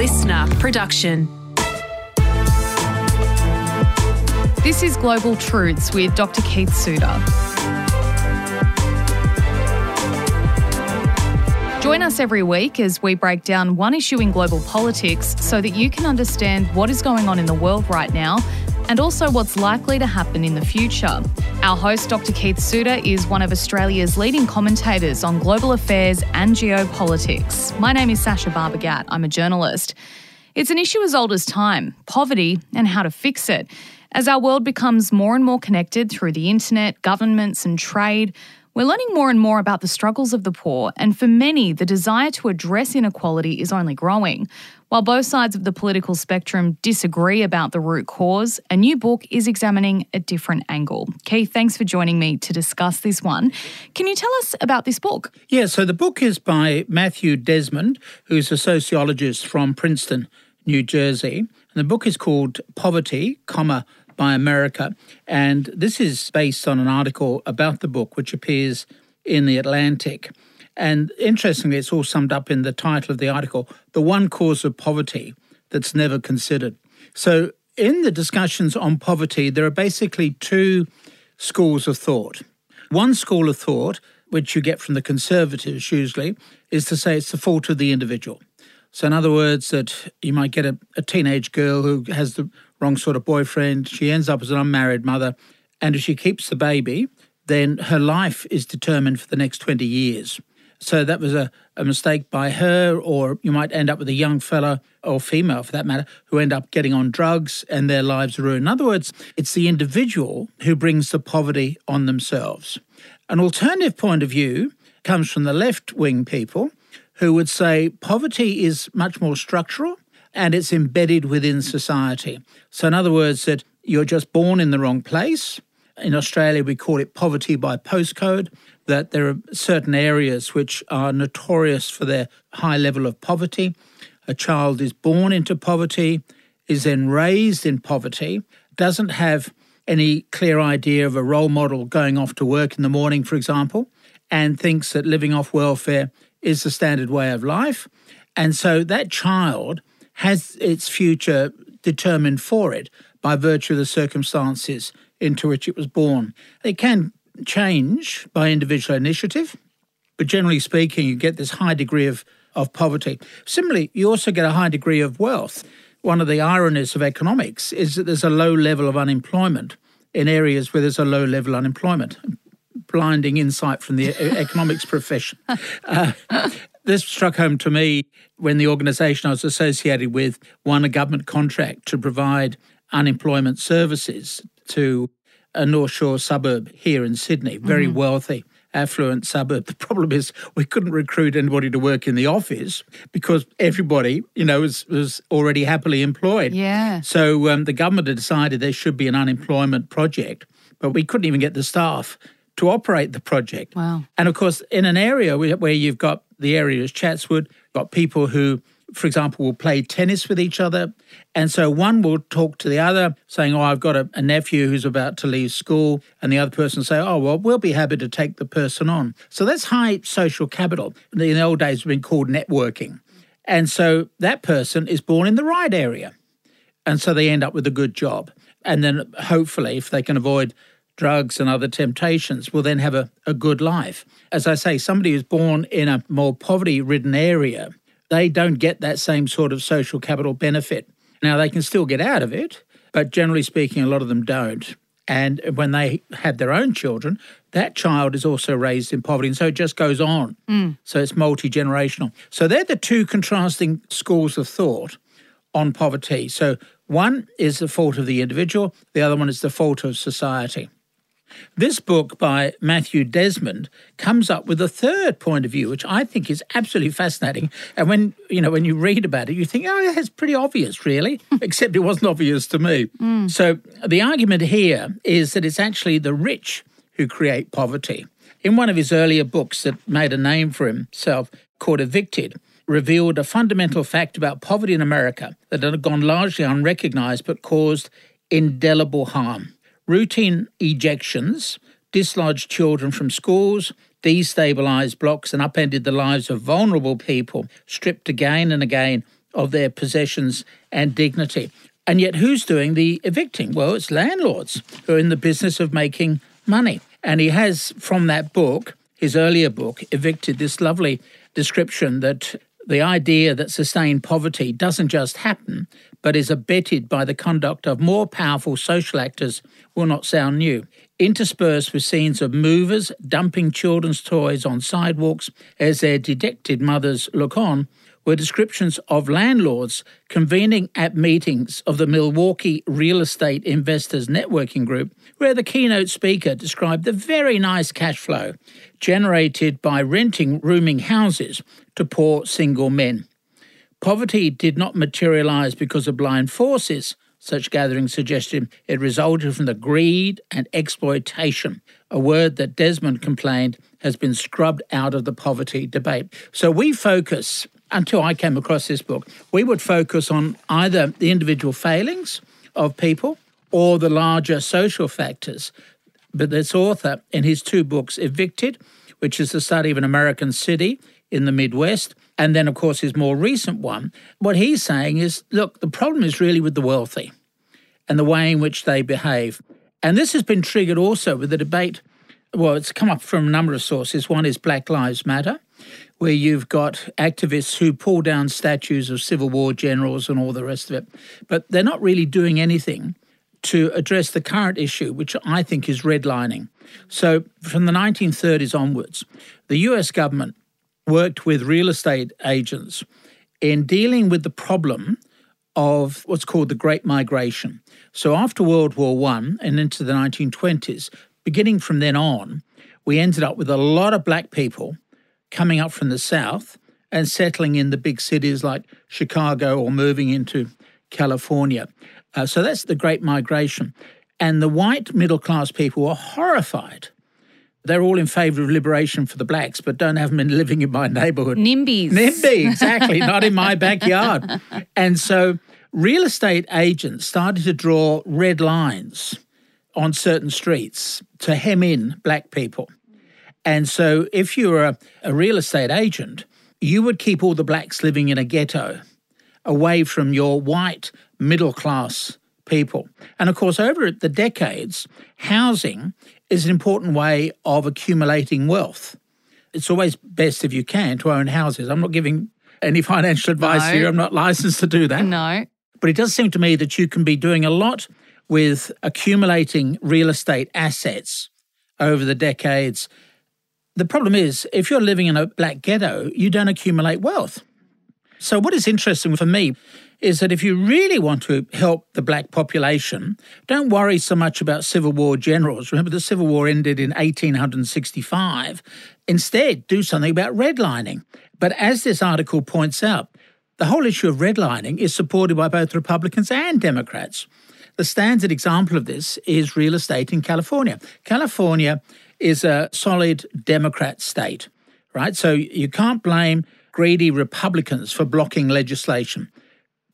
listener production. This is Global Truths with Dr. Keith Suter. Join us every week as we break down one issue in global politics so that you can understand what is going on in the world right now and also what's likely to happen in the future. Our host, Dr. Keith Suter, is one of Australia's leading commentators on global affairs and geopolitics. My name is Sasha Barbagat. I'm a journalist. It's an issue as old as time poverty and how to fix it. As our world becomes more and more connected through the internet, governments, and trade, we're learning more and more about the struggles of the poor, and for many, the desire to address inequality is only growing. While both sides of the political spectrum disagree about the root cause, a new book is examining a different angle. Keith, thanks for joining me to discuss this one. Can you tell us about this book? Yeah, so the book is by Matthew Desmond, who's a sociologist from Princeton, New Jersey. And the book is called Poverty, comma, by America. And this is based on an article about the book, which appears in The Atlantic. And interestingly, it's all summed up in the title of the article The One Cause of Poverty That's Never Considered. So, in the discussions on poverty, there are basically two schools of thought. One school of thought, which you get from the conservatives usually, is to say it's the fault of the individual. So, in other words, that you might get a, a teenage girl who has the wrong sort of boyfriend. She ends up as an unmarried mother. And if she keeps the baby, then her life is determined for the next 20 years. So that was a, a mistake by her, or you might end up with a young fella or female for that matter who end up getting on drugs and their lives are ruined. In other words, it's the individual who brings the poverty on themselves. An alternative point of view comes from the left wing people who would say poverty is much more structural and it's embedded within society. So, in other words, that you're just born in the wrong place. In Australia, we call it poverty by postcode, that there are certain areas which are notorious for their high level of poverty. A child is born into poverty, is then raised in poverty, doesn't have any clear idea of a role model going off to work in the morning, for example, and thinks that living off welfare is the standard way of life. And so that child has its future determined for it by virtue of the circumstances into which it was born. It can change by individual initiative, but generally speaking, you get this high degree of, of poverty. Similarly, you also get a high degree of wealth. One of the ironies of economics is that there's a low level of unemployment in areas where there's a low level unemployment. Blinding insight from the economics profession. Uh, this struck home to me when the organisation I was associated with won a government contract to provide unemployment services to a North Shore suburb here in Sydney, very mm. wealthy, affluent suburb. The problem is we couldn't recruit anybody to work in the office because everybody, you know, was, was already happily employed. Yeah. So um, the government had decided there should be an unemployment project, but we couldn't even get the staff to operate the project. Wow. And of course, in an area where you've got the area is Chatswood, got people who, for example, will play tennis with each other. And so one will talk to the other, saying, Oh, I've got a, a nephew who's about to leave school. And the other person say, Oh, well, we'll be happy to take the person on. So that's high social capital. In the old days, it's been called networking. And so that person is born in the right area. And so they end up with a good job. And then hopefully, if they can avoid drugs and other temptations will then have a, a good life. As I say, somebody who's born in a more poverty ridden area, they don't get that same sort of social capital benefit. Now, they can still get out of it, but generally speaking, a lot of them don't. And when they have their own children, that child is also raised in poverty. And so it just goes on. Mm. So it's multi generational. So they're the two contrasting schools of thought on poverty. So one is the fault of the individual, the other one is the fault of society. This book by Matthew Desmond comes up with a third point of view, which I think is absolutely fascinating. And when you know when you read about it, you think, oh, that's pretty obvious, really. Except it wasn't obvious to me. Mm. So the argument here is that it's actually the rich who create poverty. In one of his earlier books that made a name for himself, called Evicted, revealed a fundamental fact about poverty in America that had gone largely unrecognized but caused indelible harm. Routine ejections dislodged children from schools, destabilised blocks, and upended the lives of vulnerable people, stripped again and again of their possessions and dignity. And yet, who's doing the evicting? Well, it's landlords who are in the business of making money. And he has, from that book, his earlier book, Evicted, this lovely description that the idea that sustained poverty doesn't just happen, but is abetted by the conduct of more powerful social actors will not sound new. Interspersed with scenes of movers dumping children's toys on sidewalks as their dejected mothers look on, were descriptions of landlords convening at meetings of the Milwaukee Real Estate Investors Networking Group, where the keynote speaker described the very nice cash flow generated by renting rooming houses to poor single men. Poverty did not materialize because of blind forces, such gatherings suggested it resulted from the greed and exploitation, a word that Desmond complained has been scrubbed out of the poverty debate. So we focus until I came across this book, we would focus on either the individual failings of people or the larger social factors. But this author, in his two books, Evicted, which is the study of an American city in the Midwest, and then, of course, his more recent one, what he's saying is look, the problem is really with the wealthy and the way in which they behave. And this has been triggered also with the debate. Well, it's come up from a number of sources. One is Black Lives Matter, where you've got activists who pull down statues of Civil War generals and all the rest of it. But they're not really doing anything to address the current issue, which I think is redlining. So, from the 1930s onwards, the US government worked with real estate agents in dealing with the problem of what's called the Great Migration. So, after World War I and into the 1920s, beginning from then on, we ended up with a lot of black people coming up from the south and settling in the big cities like Chicago or moving into California. Uh, so that's the Great Migration. And the white middle class people were horrified. They're all in favour of liberation for the blacks, but don't have them in living in my neighbourhood. NIMBYs. NIMBY, exactly, not in my backyard. And so real estate agents started to draw red lines on certain streets to hem in black people. And so, if you were a, a real estate agent, you would keep all the blacks living in a ghetto away from your white middle class people. And of course, over the decades, housing is an important way of accumulating wealth. It's always best if you can to own houses. I'm not giving any financial advice no. here, I'm not licensed to do that. No. But it does seem to me that you can be doing a lot with accumulating real estate assets over the decades the problem is, if you're living in a black ghetto, you don't accumulate wealth. So, what is interesting for me is that if you really want to help the black population, don't worry so much about Civil War generals. Remember, the Civil War ended in 1865. Instead, do something about redlining. But as this article points out, the whole issue of redlining is supported by both Republicans and Democrats. The standard example of this is real estate in California. California is a solid Democrat state, right? So you can't blame greedy Republicans for blocking legislation.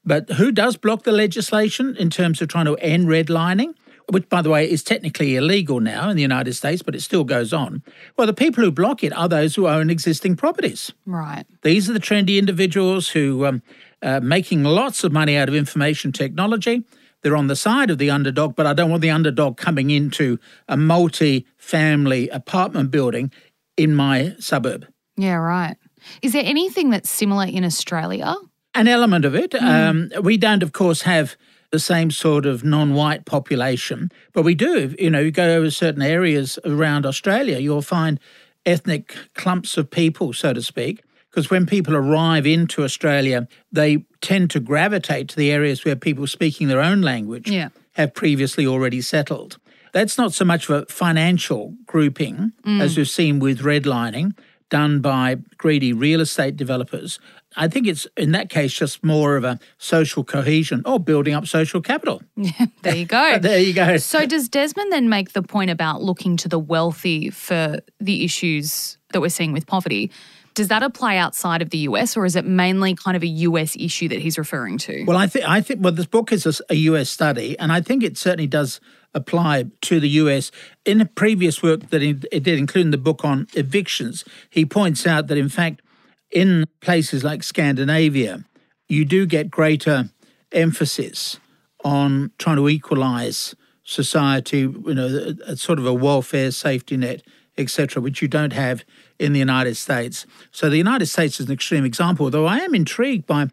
But who does block the legislation in terms of trying to end redlining? Which, by the way, is technically illegal now in the United States, but it still goes on. Well, the people who block it are those who own existing properties. Right. These are the trendy individuals who um, are making lots of money out of information technology they're on the side of the underdog, but I don't want the underdog coming into a multi family apartment building in my suburb. Yeah, right. Is there anything that's similar in Australia? An element of it. Mm. Um, we don't, of course, have the same sort of non-white population, but we do. You know, you go over certain areas around Australia, you'll find ethnic clumps of people, so to speak, because when people arrive into Australia, they tend to gravitate to the areas where people speaking their own language yeah. have previously already settled. That's not so much of a financial grouping mm. as we've seen with redlining done by greedy real estate developers. I think it's in that case just more of a social cohesion or building up social capital. There you go. there you go. So does Desmond then make the point about looking to the wealthy for the issues that we're seeing with poverty? Does that apply outside of the US, or is it mainly kind of a US issue that he's referring to? Well, I think I think well, this book is a, a US study, and I think it certainly does apply to the US. In previous work that it did, including the book on evictions, he points out that in fact, in places like Scandinavia, you do get greater emphasis on trying to equalize society, you know, a, a sort of a welfare safety net, etc., which you don't have in the United States. So the United States is an extreme example, though I am intrigued by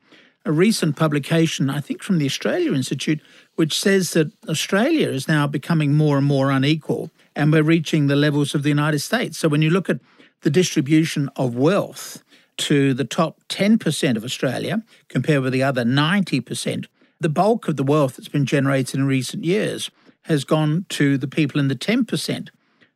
a recent publication, I think from the Australia Institute, which says that Australia is now becoming more and more unequal and we're reaching the levels of the United States. So when you look at the distribution of wealth to the top 10% of Australia compared with the other 90%, the bulk of the wealth that's been generated in recent years has gone to the people in the 10%,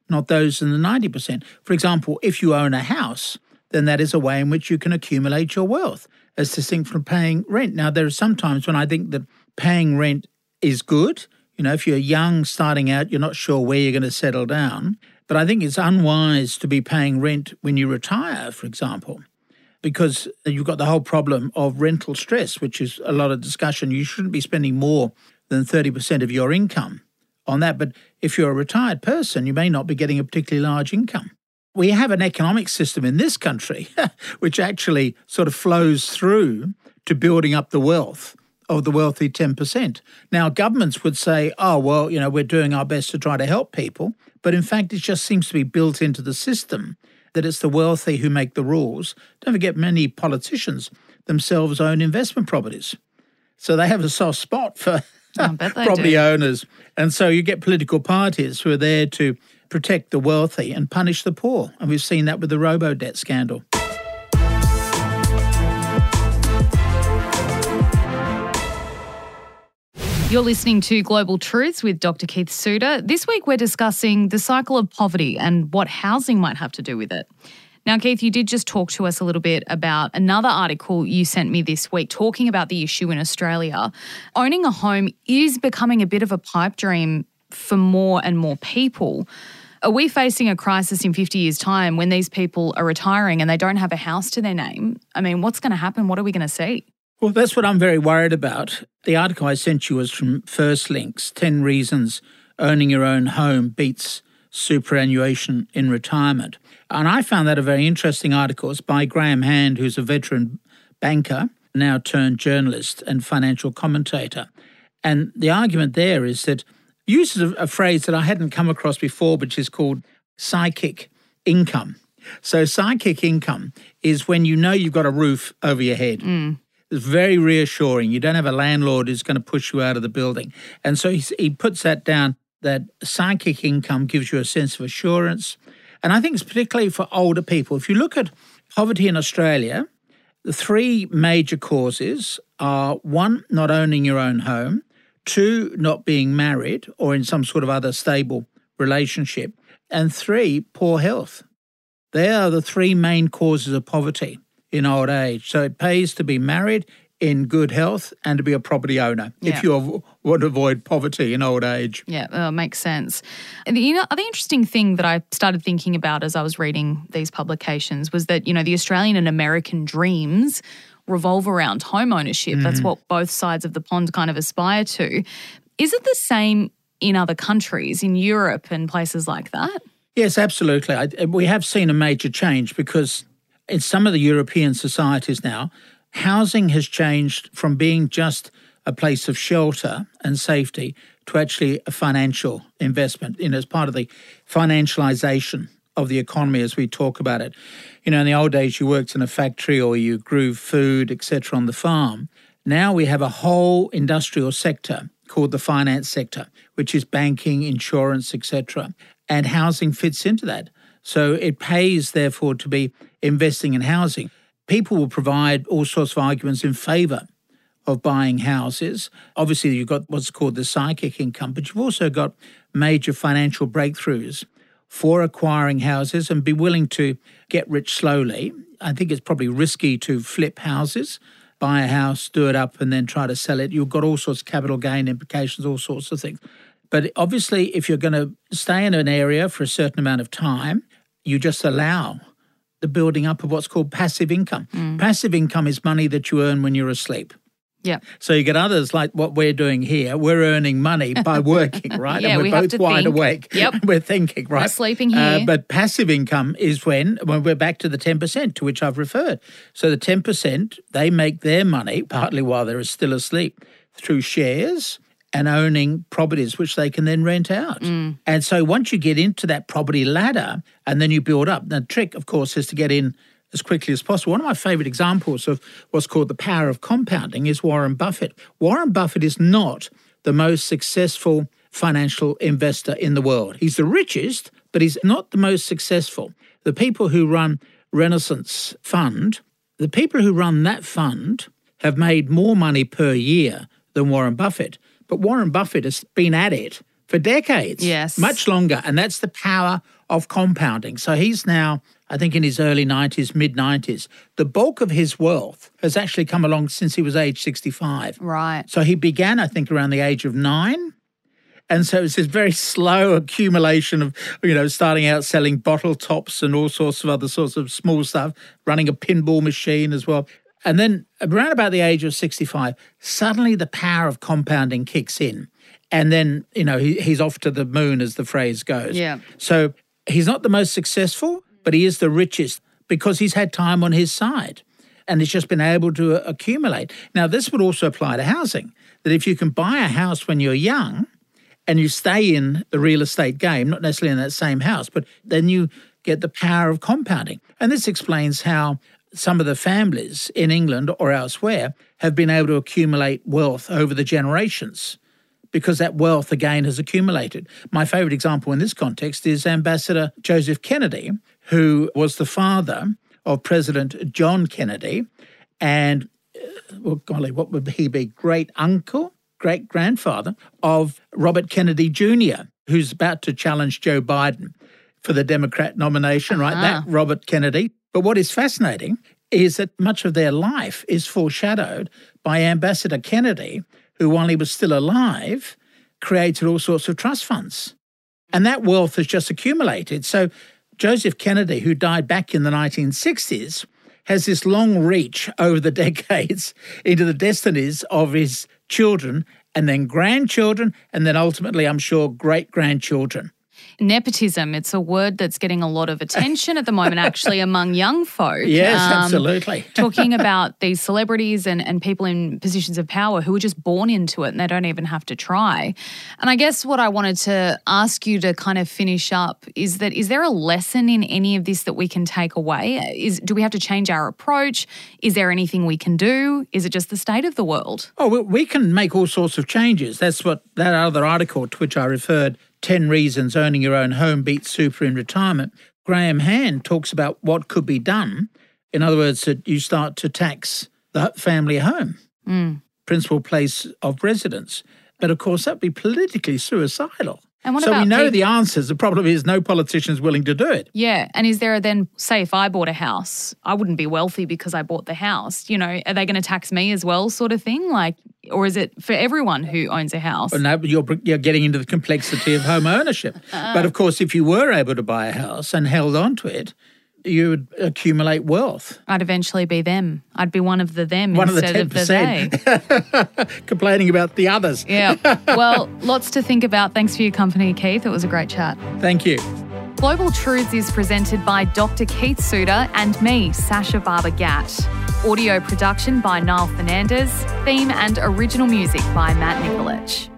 not those in the 90%. For example, if you own a house, then that is a way in which you can accumulate your wealth as distinct from paying rent. Now, there are some times when I think that paying rent is good. You know, if you're young starting out, you're not sure where you're going to settle down. But I think it's unwise to be paying rent when you retire, for example, because you've got the whole problem of rental stress, which is a lot of discussion. You shouldn't be spending more than 30% of your income on that. But if you're a retired person, you may not be getting a particularly large income. We have an economic system in this country which actually sort of flows through to building up the wealth of the wealthy 10%. Now, governments would say, oh, well, you know, we're doing our best to try to help people. But in fact, it just seems to be built into the system that it's the wealthy who make the rules. Don't forget, many politicians themselves own investment properties. So they have a soft spot for Oh, property do. owners. And so you get political parties who are there to protect the wealthy and punish the poor. And we've seen that with the robo debt scandal. You're listening to Global Truths with Dr. Keith Suter. This week we're discussing the cycle of poverty and what housing might have to do with it. Now, Keith, you did just talk to us a little bit about another article you sent me this week talking about the issue in Australia. Owning a home is becoming a bit of a pipe dream for more and more people. Are we facing a crisis in 50 years' time when these people are retiring and they don't have a house to their name? I mean, what's going to happen? What are we going to see? Well, that's what I'm very worried about. The article I sent you was from Firstlinks 10 Reasons Owning Your Own Home Beats Superannuation in Retirement. And I found that a very interesting article. It's by Graham Hand, who's a veteran banker, now turned journalist and financial commentator. And the argument there is that uses a, phrase that I hadn't come across before, which is called psychic income. So, psychic income is when you know you've got a roof over your head. Mm. It's very reassuring. You don't have a landlord who's going to push you out of the building. And so he, he puts that down that psychic income gives you a sense of assurance. And I think it's particularly for older people. If you look at poverty in Australia, the three major causes are one, not owning your own home, two, not being married or in some sort of other stable relationship, and three, poor health. They are the three main causes of poverty in old age. So it pays to be married in good health and to be a property owner Yeah. if you want to avoid poverty in old age. Yeah, uh, makes sense. The you know, other interesting thing that I started thinking about as I was reading these publications was that, you know, the Australian and American dreams revolve around home ownership. That's what both sides of the pond kind of aspire to. Is it the same in other countries, in Europe and places like that? Yes, absolutely. I, we have seen a major change because in some of the European societies now, housing has changed from being just a place of shelter and safety to actually a financial investment, you know, as part of the financialization of the economy as we talk about it. You know, in the old days, you worked in a factory or you grew food, etc., on the farm. Now we have a whole industrial sector called the finance sector, which is banking, insurance, etc. And housing fits into that. So it pays, therefore, to be investing in housing. People will provide all sorts of arguments in favor of buying houses. Obviously, you've got what's called the psychic income, but you've also got major financial breakthroughs for acquiring houses and be willing to get rich slowly. I think it's probably risky to flip houses, buy a house, do it up, and then try to sell it. You've got all sorts of capital gain implications, all sorts of things. But obviously, if you're going to stay in an area for a certain amount of time, you just allow the building up of what's called passive income. Passive income is money that you earn when you're asleep. Yeah. So you get others like what we're doing here. We're earning money by working, right? Yeah, and we're we both wide think. awake. Yep. we're thinking, right? sleeping Uh, here. but passive income is when when we're back to the ten percent to which I've referred. So the ten percent they make their money partly while they're still asleep through shares and owning properties which they can then rent out. Mm. And so once you get into that property ladder and then you build up, the trick, of course, is to get in as quickly as possible. One of my favorite examples of what's called the power of compounding is Warren Buffett. Warren Buffett is not the most successful financial investor in the world. He's the richest, but he's not the most successful. The people who run Renaissance Fund, the people who run that fund have made more money per year than Warren Buffett. But Warren Buffett has been at it for decades. Yes. Much longer. And that's the power of compounding. So he's now, I think, in his early 90s, mid 90s. The bulk of his wealth has actually come along since he was age 65. Right. So he began, I think, around the age of nine. And so it's this very slow accumulation of, you know, starting out selling bottle tops and all sorts of other sorts of small stuff, running a pinball machine as well. And then around about the age of 65, suddenly the power of compounding kicks in. And then, you know, he, he's off to the moon, as the phrase goes. Yeah. So he's not the most successful, but he is the richest because he's had time on his side and he's just been able to uh, accumulate. Now, this would also apply to housing that if you can buy a house when you're young and you stay in the real estate game, not necessarily in that same house, but then you get the power of compounding. And this explains how some of the families in England or elsewhere have been able to accumulate wealth over the generations because that wealth again has accumulated. My favorite example in this context is Ambassador Joseph Kennedy, who was the father of President John Kennedy. And, uh, well, golly, what would he be? Great uncle, great grandfather of Robert Kennedy Jr., who's about to challenge Joe Biden for the Democrat nomination, right? That Robert Kennedy. But what is fascinating is that much of their life is foreshadowed by Ambassador Kennedy, who, while he was still alive, created all sorts of trust funds. And that wealth has just accumulated. So Joseph Kennedy, who died back in the 1960s, has this long reach over the decades into the destinies of his children and then grandchildren, and then ultimately, I'm sure, great grandchildren. Nepotism, it's a word that's getting a lot of attention at the moment, actually, among young folk. Yes, Um, absolutely. talking about these celebrities and, and people in positions of power who are just born into it and they don't even have to try. And I guess what I wanted to ask you to kind of finish up is that is there a lesson in any of this that we can take away? Is do we have to change our approach? Is there anything we can do? Is it just the state of the world? Oh, we- we can make all sorts of changes. That's what that other article to which I referred 10 Reasons Owning Your Own Home Beats Super in Retirement. Graham Hand talks about what could be done. In other words, that you start to tax the family home, mm. principal place of residence. But of course, that'd be politically suicidal. And what so we know the answers. The problem is no politician is willing to do it. Yeah. And is there then, say, if I bought a house, I wouldn't be wealthy because I bought the house. You know, are they going to tax me as well, sort of thing? Like, or is it for everyone who owns a house? But now you're, you're getting into the complexity of home ownership. but of course, if you were able to buy a house and held on to it, you would accumulate wealth. I'd eventually be them. I'd be one of the them One of the instead of the they. Complaining about the others. Yeah. Well, lots to think about. Thanks for your company, Keith. It was a great chat. Thank you. Global Truths is presented by Dr. Keith Suter and me, Sasha Barber Gatt. Audio production by Niall Fernandez. Theme and original music by Matt Nikolic.